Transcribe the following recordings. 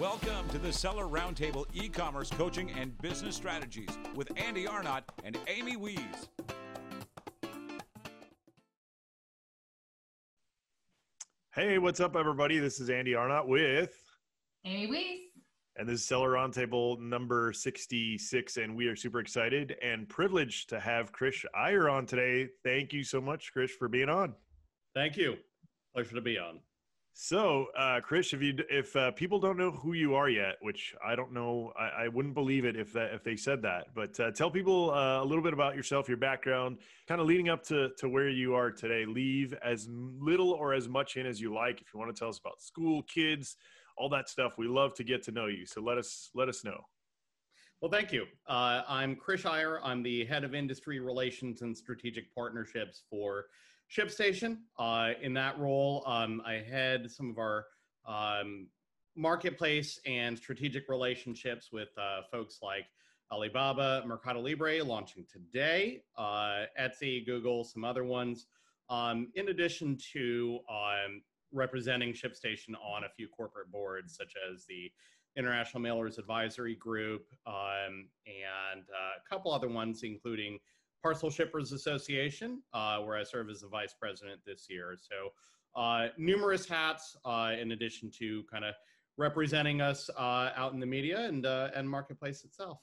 Welcome to the Seller Roundtable e commerce coaching and business strategies with Andy Arnott and Amy Wees. Hey, what's up, everybody? This is Andy Arnott with Amy Wees. And this is Seller Roundtable number 66. And we are super excited and privileged to have Krish Iyer on today. Thank you so much, Krish, for being on. Thank you. Pleasure to be on. So, uh, Krish, if you if uh, people don't know who you are yet, which I don't know, I, I wouldn't believe it if that if they said that. But uh, tell people uh, a little bit about yourself, your background, kind of leading up to to where you are today. Leave as little or as much in as you like. If you want to tell us about school, kids, all that stuff, we love to get to know you. So let us let us know. Well, thank you. Uh, I'm Krish Iyer. I'm the head of industry relations and strategic partnerships for ShipStation. Uh, in that role, um, I head some of our um, marketplace and strategic relationships with uh, folks like Alibaba, Mercado Libre, launching today, uh, Etsy, Google, some other ones. Um, in addition to um, representing ShipStation on a few corporate boards, such as the International Mailers Advisory Group um, and uh, a couple other ones, including Parcel Shippers Association, uh, where I serve as the vice president this year. So, uh, numerous hats uh, in addition to kind of representing us uh, out in the media and uh, and marketplace itself.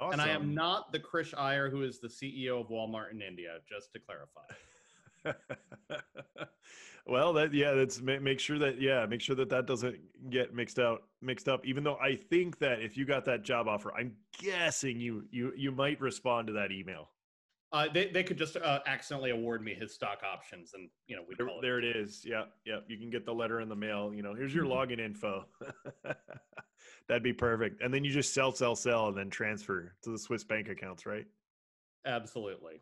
Awesome. And I am not the Krish Iyer who is the CEO of Walmart in India, just to clarify. well, that yeah, that's make sure that yeah, make sure that that doesn't get mixed out mixed up. Even though I think that if you got that job offer, I'm guessing you you you might respond to that email. Uh, they they could just uh, accidentally award me his stock options, and you know we there, there it is. Yeah, yeah. You can get the letter in the mail. You know, here's your login info. That'd be perfect. And then you just sell, sell, sell, and then transfer to the Swiss bank accounts, right? Absolutely.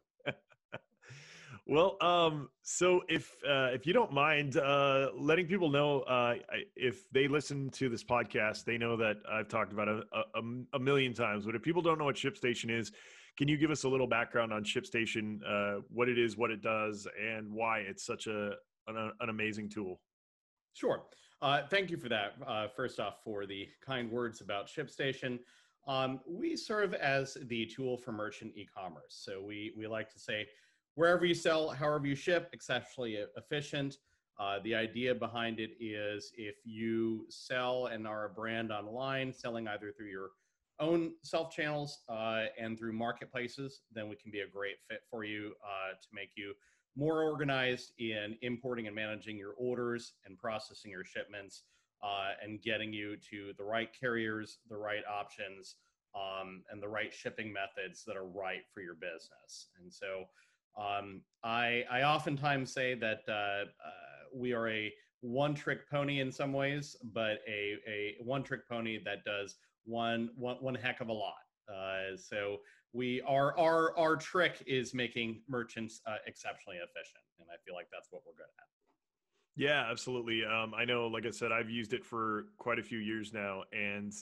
Well, um, so if uh, if you don't mind uh, letting people know uh, if they listen to this podcast, they know that I've talked about it a, a, a, million times. But if people don't know what ShipStation is, can you give us a little background on ShipStation, uh, what it is, what it does, and why it's such a an, an amazing tool? Sure. Uh, thank you for that. Uh, first off, for the kind words about ShipStation. Um, we serve as the tool for merchant e-commerce. So we we like to say wherever you sell, however you ship, exceptionally efficient. Uh, the idea behind it is if you sell and are a brand online, selling either through your own self channels uh, and through marketplaces, then we can be a great fit for you uh, to make you more organized in importing and managing your orders and processing your shipments uh, and getting you to the right carriers, the right options, um, and the right shipping methods that are right for your business. And so um, I, I oftentimes say that uh, uh, we are a one trick pony in some ways, but a, a one trick pony that does one, one, one heck of a lot. Uh, so we our, our, our trick is making merchants uh, exceptionally efficient. And I feel like that's what we're good at. Yeah, absolutely. Um, I know, like I said, I've used it for quite a few years now. And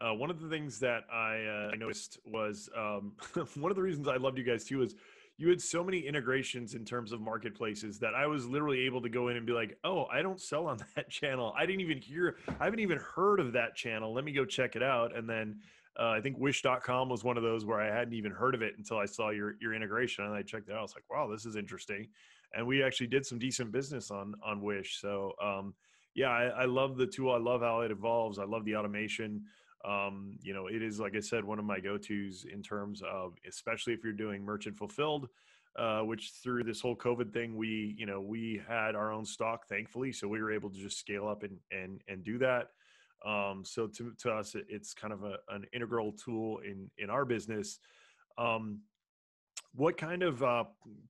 uh, one of the things that I, uh, I noticed was um, one of the reasons I loved you guys too is you had so many integrations in terms of marketplaces that I was literally able to go in and be like, oh, I don't sell on that channel. I didn't even hear, I haven't even heard of that channel. Let me go check it out. And then uh, I think wish.com was one of those where I hadn't even heard of it until I saw your, your integration and I checked it out. I was like, wow, this is interesting. And we actually did some decent business on, on wish. So, um, yeah, I, I love the tool. I love how it evolves. I love the automation. Um, you know, it is like I said, one of my go-tos in terms of, especially if you're doing merchant fulfilled, uh, which through this whole COVID thing, we, you know, we had our own stock, thankfully, so we were able to just scale up and and and do that. Um, so to to us, it's kind of a, an integral tool in in our business. Um, what kind of uh,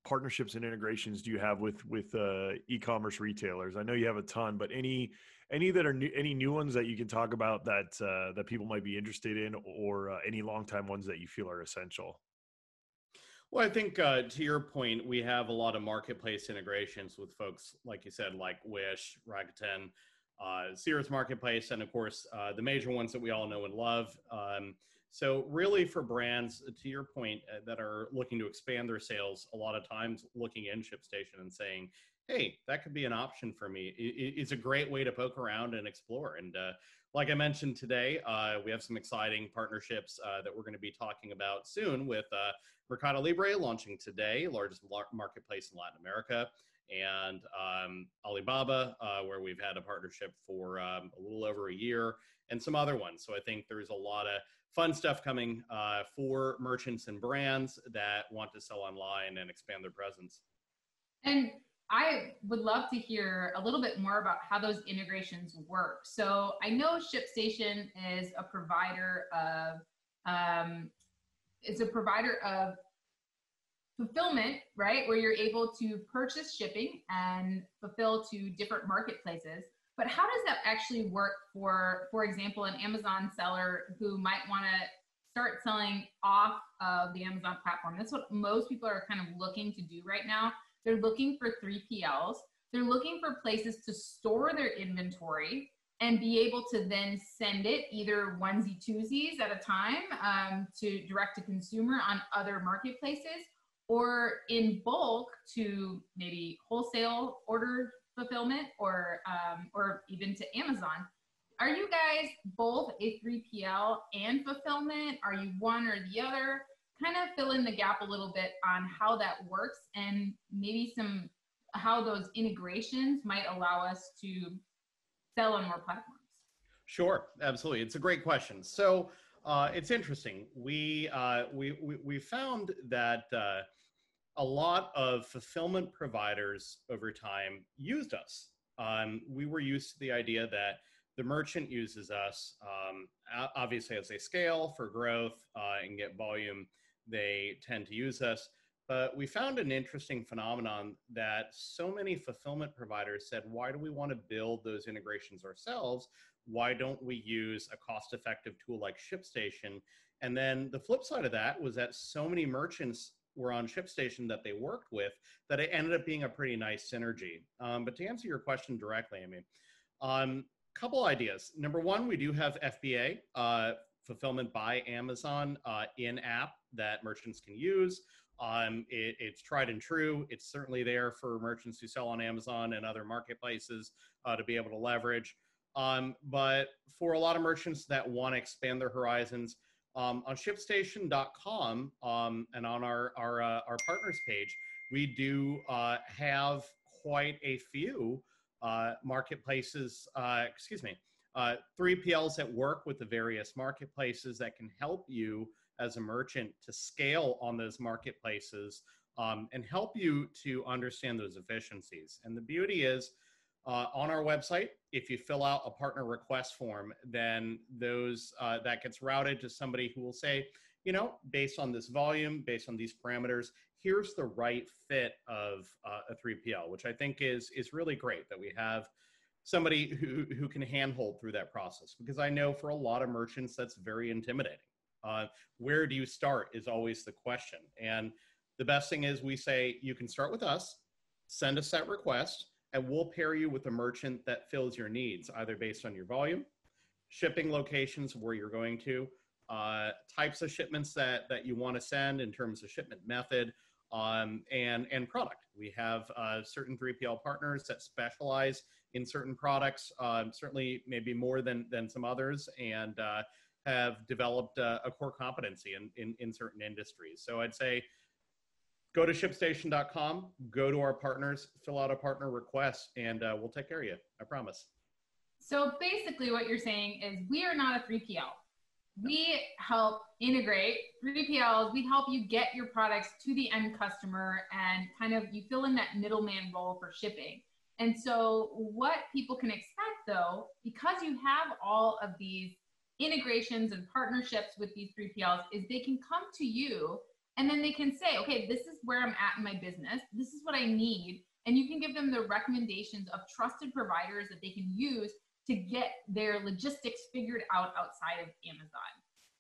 partnerships and integrations do you have with with uh, e-commerce retailers? I know you have a ton, but any any that are new, any new ones that you can talk about that uh, that people might be interested in, or uh, any longtime ones that you feel are essential? Well, I think uh, to your point, we have a lot of marketplace integrations with folks, like you said, like Wish, Rakuten, uh, Sears Marketplace, and of course uh, the major ones that we all know and love. Um, so, really, for brands, to your point, uh, that are looking to expand their sales, a lot of times looking in ShipStation and saying, hey, that could be an option for me. It, it's a great way to poke around and explore. And uh, like I mentioned today, uh, we have some exciting partnerships uh, that we're going to be talking about soon with uh, Mercado Libre launching today, largest marketplace in Latin America, and um, Alibaba, uh, where we've had a partnership for um, a little over a year, and some other ones. So I think there's a lot of fun stuff coming uh, for merchants and brands that want to sell online and expand their presence. And I would love to hear a little bit more about how those integrations work. So I know ShipStation is a provider of um, it's a provider of fulfillment, right? Where you're able to purchase shipping and fulfill to different marketplaces. But how does that actually work for, for example, an Amazon seller who might want to start selling off of the Amazon platform? That's what most people are kind of looking to do right now. They're looking for 3PLs. They're looking for places to store their inventory and be able to then send it either onesie twosies at a time um, to direct to consumer on other marketplaces or in bulk to maybe wholesale order fulfillment or um, or even to Amazon. Are you guys both a 3PL and fulfillment? Are you one or the other? Kind of fill in the gap a little bit on how that works and maybe some how those integrations might allow us to sell on more platforms. Sure, absolutely. It's a great question. So uh, it's interesting. We, uh, we, we, we found that uh, a lot of fulfillment providers over time used us. Um, we were used to the idea that the merchant uses us. Um, obviously, as they scale for growth uh, and get volume, they tend to use us. But we found an interesting phenomenon that so many fulfillment providers said, why do we want to build those integrations ourselves? Why don't we use a cost effective tool like ShipStation? And then the flip side of that was that so many merchants were on ShipStation that they worked with that it ended up being a pretty nice synergy. Um, but to answer your question directly, I mean, um, couple ideas. Number one, we do have FBA, uh, fulfillment by Amazon uh, in app that merchants can use. Um, it, it's tried and true. It's certainly there for merchants who sell on Amazon and other marketplaces uh, to be able to leverage. Um, but for a lot of merchants that want to expand their horizons, um, on ShipStation.com um, and on our our, uh, our partners page, we do uh, have quite a few uh, marketplaces. Uh, excuse me, 3PLs uh, that work with the various marketplaces that can help you as a merchant to scale on those marketplaces um, and help you to understand those efficiencies. And the beauty is, uh, on our website, if you fill out a partner request form, then those uh, that gets routed to somebody who will say, you know, based on this volume, based on these parameters, here's the right fit of uh, a 3PL, which I think is is really great that we have somebody who who can handhold through that process because I know for a lot of merchants that's very intimidating. Uh, where do you start is always the question. And the best thing is we say you can start with us, send us that request, and we'll pair you with a merchant that fills your needs, either based on your volume, shipping locations where you're going to, uh, types of shipments that, that you want to send in terms of shipment method, um, and, and product. We have uh, certain 3PL partners that specialize in certain products, um, certainly maybe more than, than some others, and uh, have developed a core competency in, in, in certain industries. So I'd say go to shipstation.com, go to our partners, fill out a partner request, and uh, we'll take care of you. I promise. So basically, what you're saying is we are not a 3PL. We help integrate 3PLs. We help you get your products to the end customer and kind of you fill in that middleman role for shipping. And so, what people can expect though, because you have all of these integrations and partnerships with these 3PLs, is they can come to you and then they can say, okay, this is where I'm at in my business. This is what I need. And you can give them the recommendations of trusted providers that they can use to get their logistics figured out outside of Amazon.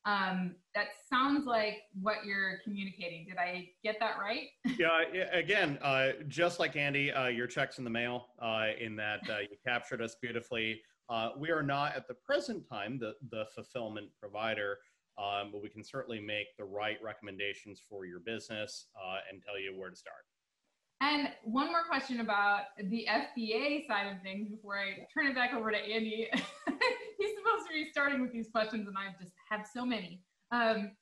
Um, that sounds like what you're communicating. Did I get that right? yeah. Again, uh, just like Andy, uh, your checks in the mail. Uh, in that uh, you captured us beautifully. Uh, we are not at the present time the the fulfillment provider um, but we can certainly make the right recommendations for your business uh, and tell you where to start. And one more question about the FBA side of things before I turn it back over to Andy. He's supposed to be starting with these questions, and I just have so many. Um,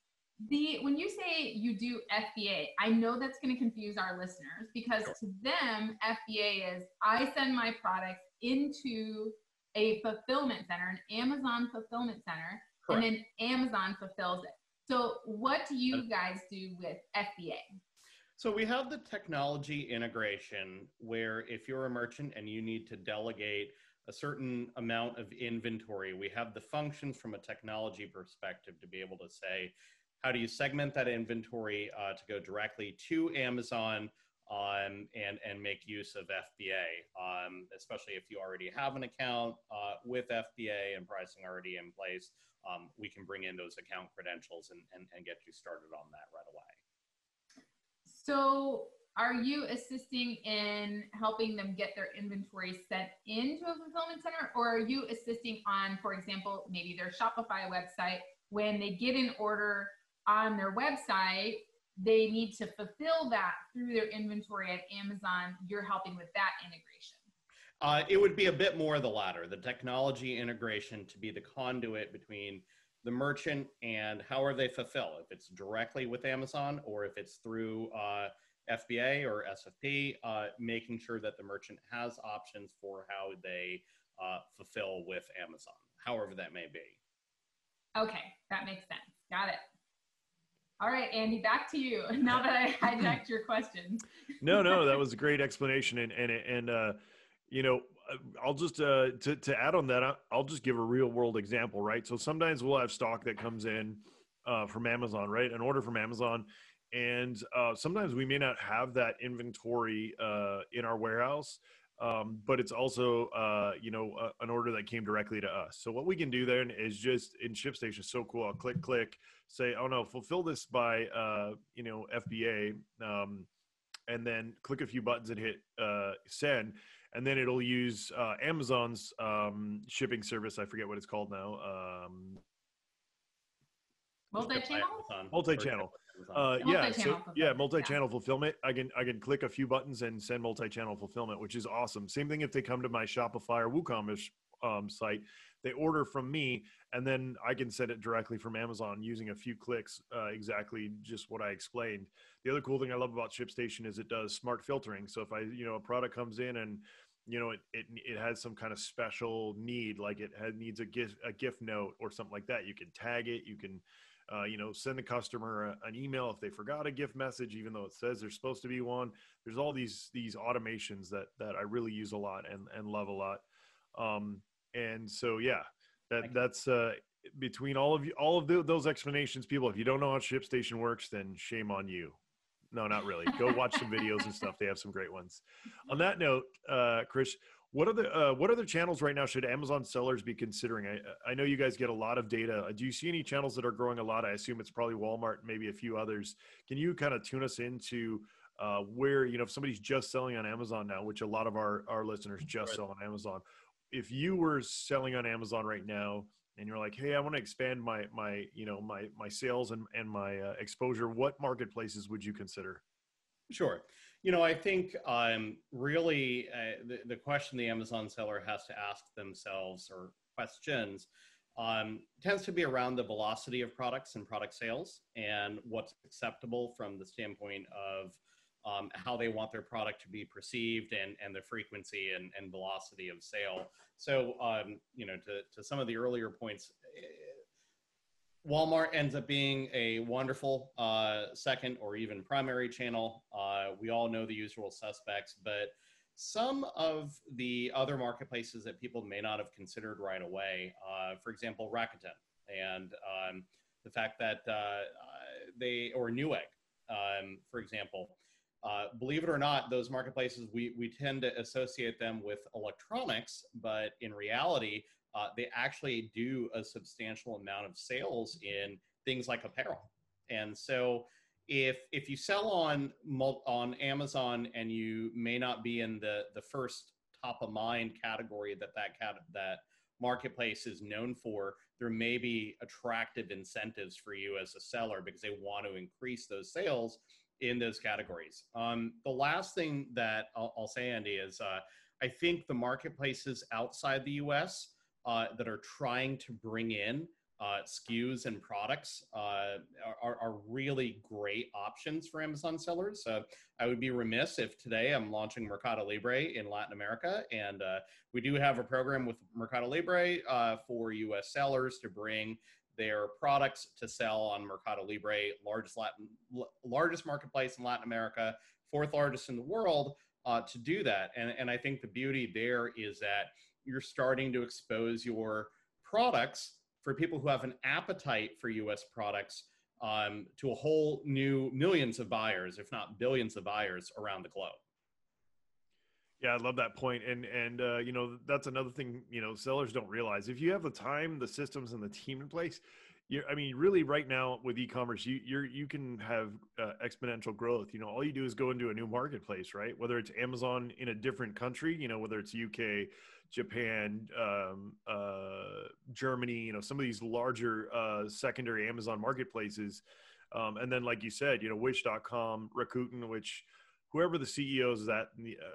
the when you say you do FBA, I know that's going to confuse our listeners because to them, FBA is I send my products into a fulfillment center, an Amazon fulfillment center, Correct. and then Amazon fulfills it. So, what do you guys do with FBA? So we have the technology integration where if you're a merchant and you need to delegate a certain amount of inventory, we have the functions from a technology perspective to be able to say, how do you segment that inventory uh, to go directly to Amazon um, and, and make use of FBA, um, especially if you already have an account uh, with FBA and pricing already in place. Um, we can bring in those account credentials and, and, and get you started on that right away. So are you assisting in helping them get their inventory sent into a fulfillment center or are you assisting on for example maybe their shopify website when they get an order on their website they need to fulfill that through their inventory at amazon. You're helping with that integration. Uh, it would be a bit more the latter the technology integration to be the conduit between the merchant and how are they fulfill if it's directly with amazon or if it's through uh, fba or sfp uh, making sure that the merchant has options for how they uh, fulfill with amazon however that may be. Okay that makes sense. Got it all right andy back to you now that i hijacked your question no no that was a great explanation and and and uh you know uh, I'll just uh, to to add on that, I'll just give a real world example, right? So sometimes we'll have stock that comes in uh, from Amazon, right? An order from Amazon, and uh, sometimes we may not have that inventory uh, in our warehouse, um, but it's also uh, you know an order that came directly to us. So what we can do then is just in ShipStation, so cool. I'll click click, say, oh no, fulfill this by you know FBA. Um, and then click a few buttons and hit send and then it'll use uh, Amazon's um, shipping service. I forget what it's called now. Multi-channel. Multi-channel. Uh, yeah, so yeah, multi-channel yeah. fulfillment. I can I can click a few buttons and send multi-channel fulfillment, which is awesome. Same thing if they come to my Shopify or WooCommerce um, site, they order from me, and then I can send it directly from Amazon using a few clicks. Uh, exactly, just what I explained. The other cool thing I love about ShipStation is it does smart filtering. So if I you know a product comes in and you know it, it it has some kind of special need like it has, needs a gift a gift note or something like that you can tag it you can uh, you know send the customer a, an email if they forgot a gift message even though it says there's supposed to be one there's all these these automations that that i really use a lot and and love a lot um and so yeah that that's uh between all of you all of the, those explanations people if you don't know how shipstation works then shame on you no, not really. Go watch some videos and stuff. They have some great ones. On that note, uh, Krish, what are the uh, what other channels right now should Amazon sellers be considering? I, I know you guys get a lot of data. Do you see any channels that are growing a lot? I assume it's probably Walmart, maybe a few others. Can you kind of tune us into uh, where you know if somebody's just selling on Amazon now, which a lot of our our listeners just right. sell on Amazon. If you were selling on Amazon right now, and you're like, hey, I want to expand my my you know my my sales and and my uh, exposure, what marketplaces would you consider? Sure. You know, I think um, really uh, the, the question the Amazon seller has to ask themselves or questions um, tends to be around the velocity of products and product sales and what's acceptable from the standpoint of um, how they want their product to be perceived and, and the frequency and, and velocity of sale. So, um, you know, to, to some of the earlier points, Walmart ends up being a wonderful uh, second or even primary channel. Uh, we all know the usual suspects, but some of the other marketplaces that people may not have considered right away, uh, for example, Rakuten, and um, the fact that uh, they, or Newegg, um, for example, uh, believe it or not, those marketplaces, we, we tend to associate them with electronics, but in reality, uh, they actually do a substantial amount of sales in things like apparel. And so if, if you sell on, on Amazon and you may not be in the, the first top of mind category that that, cat, that marketplace is known for, there may be attractive incentives for you as a seller because they want to increase those sales in those categories. Um, the last thing that I'll, I'll say, Andy, is uh, I think the marketplaces outside the US uh, that are trying to bring in uh, SKUs and products uh, are, are, really great options for Amazon sellers. Uh, I would be remiss if today I'm launching Mercado Libre in Latin America, and uh, we do have a program with Mercado Libre uh, for U.S. sellers to bring their products to sell on Mercado Libre, largest Latin, largest marketplace in Latin America, fourth largest in the world. Uh, to do that, and, and I think the beauty there is that you're starting to expose your products for people who have an appetite for US products um, to a whole new millions of buyers, if not billions of buyers around the globe. Yeah, I love that point, and and uh, you know that's another thing you know sellers don't realize. If you have the time, the systems, and the team in place, you I mean, really, right now with e-commerce, you you're you can have uh, exponential growth. You know, all you do is go into a new marketplace, right? Whether it's Amazon in a different country, you know, whether it's UK, Japan, um, uh, Germany, you know, some of these larger uh, secondary Amazon marketplaces. Um, and then, like you said, you know, Wish.com, Rakuten, which whoever the CEOs that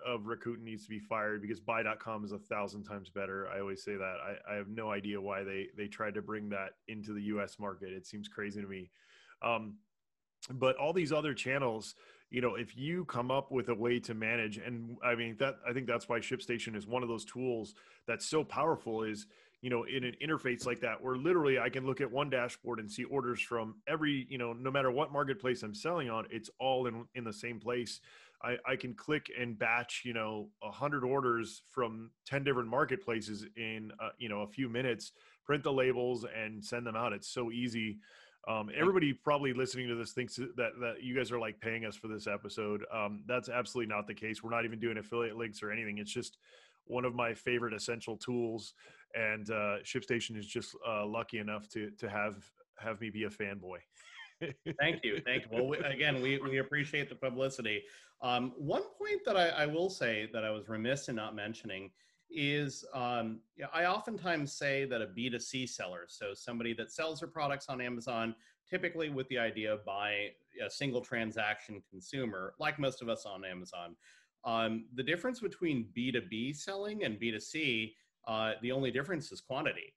of Rakuten needs to be fired because Buy.com is a thousand times better. I always say that. I, I have no idea why they they tried to bring that into the U.S. market. It seems crazy to me. Um, but all these other channels you know if you come up with a way to manage and i mean that i think that's why shipstation is one of those tools that's so powerful is you know in an interface like that where literally i can look at one dashboard and see orders from every you know no matter what marketplace i'm selling on it's all in in the same place i i can click and batch you know a 100 orders from 10 different marketplaces in uh, you know a few minutes print the labels and send them out it's so easy um, everybody probably listening to this thinks that that you guys are like paying us for this episode. Um, that's absolutely not the case. We're not even doing affiliate links or anything. It's just one of my favorite essential tools, and uh, ShipStation is just uh, lucky enough to to have have me be a fanboy. Thank you, thank you. Well, we, again, we we appreciate the publicity. Um, one point that I, I will say that I was remiss in not mentioning is um, I oftentimes say that a B2C seller, so somebody that sells their products on Amazon, typically with the idea by a single transaction consumer, like most of us on Amazon. Um, the difference between B2B selling and B2C, uh, the only difference is quantity.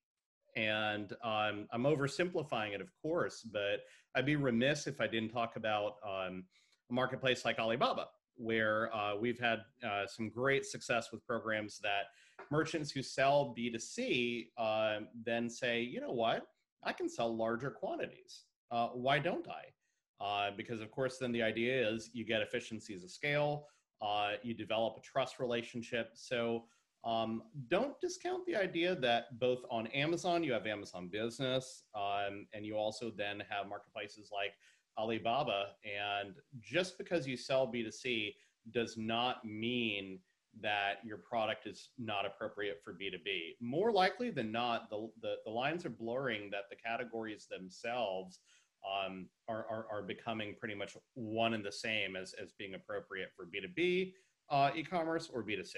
And um, I'm oversimplifying it, of course, but I'd be remiss if I didn't talk about um, a marketplace like Alibaba where uh, we've had uh, some great success with programs that merchants who sell B2C uh, then say, you know what, I can sell larger quantities. Uh, why don't I? Uh, because, of course, then the idea is you get efficiencies of scale, uh, you develop a trust relationship. So um, don't discount the idea that both on Amazon, you have Amazon Business, um, and you also then have marketplaces like Alibaba. And just because you sell B2C does not mean that your product is not appropriate for B2B. More likely than not, the, the, the lines are blurring that the categories themselves um, are, are, are, becoming pretty much one and the same as, as being appropriate for B2B uh, e-commerce or B2C.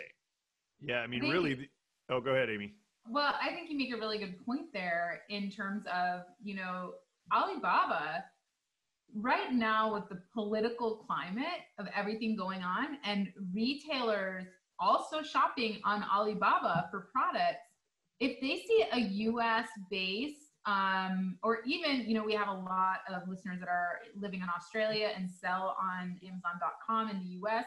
Yeah, I mean, I really, the, oh, go ahead, Amy. Well, I think you make a really good point there in terms of, you know, Alibaba right now with the political climate of everything going on and retailers also shopping on Alibaba for products, if they see a US based um, or even, you know, we have a lot of listeners that are living in Australia and sell on Amazon.com in the US,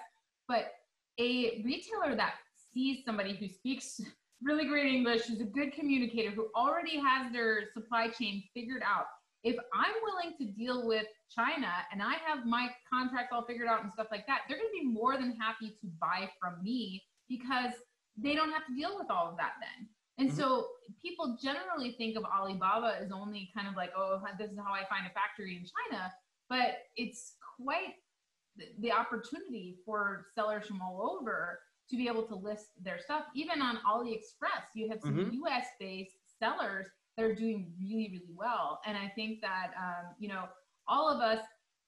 but a retailer that sees somebody who speaks really great English, who's a good communicator, who already has their supply chain figured out, if I'm willing to deal with China and I have my contracts all figured out and stuff like that, they're going to be more than happy to buy from me because they don't have to deal with all of that then. And mm-hmm. so people generally think of Alibaba as only kind of like, oh, this is how I find a factory in China, but it's quite the opportunity for sellers from all over to be able to list their stuff. Even on AliExpress, you have some mm-hmm. US based sellers that are doing really, really well. And I think that, um, you know, all of us,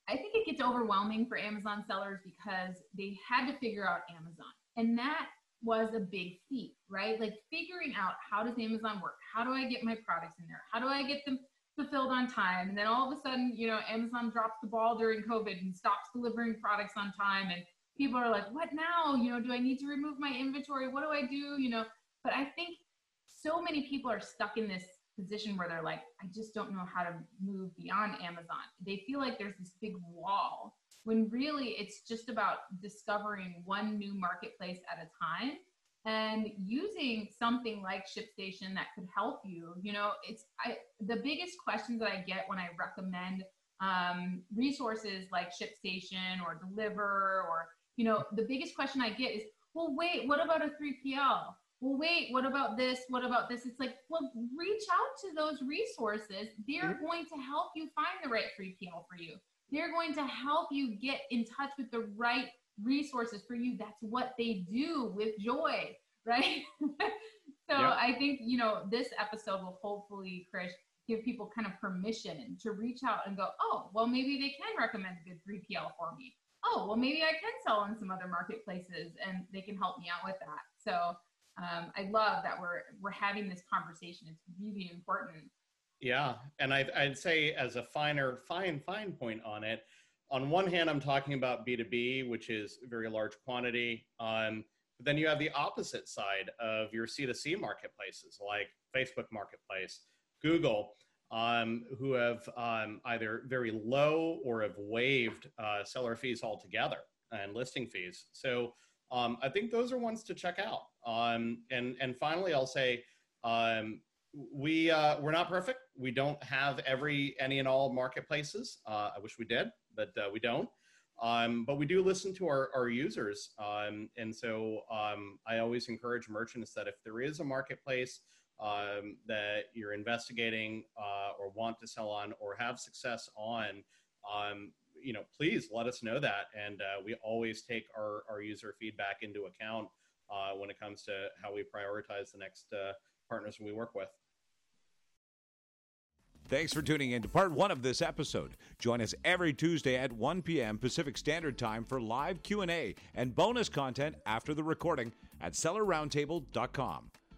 I think it gets overwhelming for Amazon sellers because they had to figure out Amazon. And that was a big feat, right? Like figuring out how does Amazon work? How do I get my products in there? How do I get them fulfilled on time. And then all of a sudden, you know, Amazon drops the ball during COVID and stops delivering products on time. And people are like, what now? You know, do I need to remove my inventory? What do I do? You know, but I think so many people are stuck in this position where they're like, I just don't know how to move beyond Amazon. They feel like there's this big wall when really it's just about discovering one new marketplace at a time and using something like ShipStation that could help you. You know, it's I, the biggest questions that I get when I recommend um, resources like ShipStation or Deliverr or you know, the biggest question I get is, well, wait, what about a 3PL? Well, wait, what about this? What about this? It's like, well, reach out to those resources. They're mm-hmm. going to help you find the right 3PL for you. They're going to help you get in touch with the right resources for you. That's what they do with joy, right? so yep. I think, you know, this episode will hopefully, Krish, give people kind of permission to reach out and go, oh, well, maybe they can recommend a good 3PL for me. Oh, well, maybe I can sell on some other marketplaces and they can help me out with that. So um, I love that we're we're having this conversation. It's really important. Yeah, and I'd, I'd say as a finer, fine, fine point on it, on one hand, I'm talking about B2B, which is very large quantity. Um, but then you have the opposite side of your C2C marketplaces like Facebook Marketplace, Google, um, who have um, either very low or have waived uh, seller fees altogether and listing fees. So um, I think those are ones to check out. Um, and and finally, I'll say um, we uh, we're not perfect. We don't have every any and all marketplaces. Uh, I wish we did, but uh, we don't. Um, but we do listen to our, our users. Um, and so um, I always encourage merchants that if there is a marketplace um, that you're investigating uh, or want to sell on or have success on, um, you know, please let us know that. And uh, we always take our, our user feedback into account uh, when it comes to how we prioritize the next uh, partners we work with. Thanks for tuning in to part one of this episode. Join us every Tuesday at 1 p.m. Pacific Standard Time for live Q&A and bonus content after the recording at sellerroundtable.com.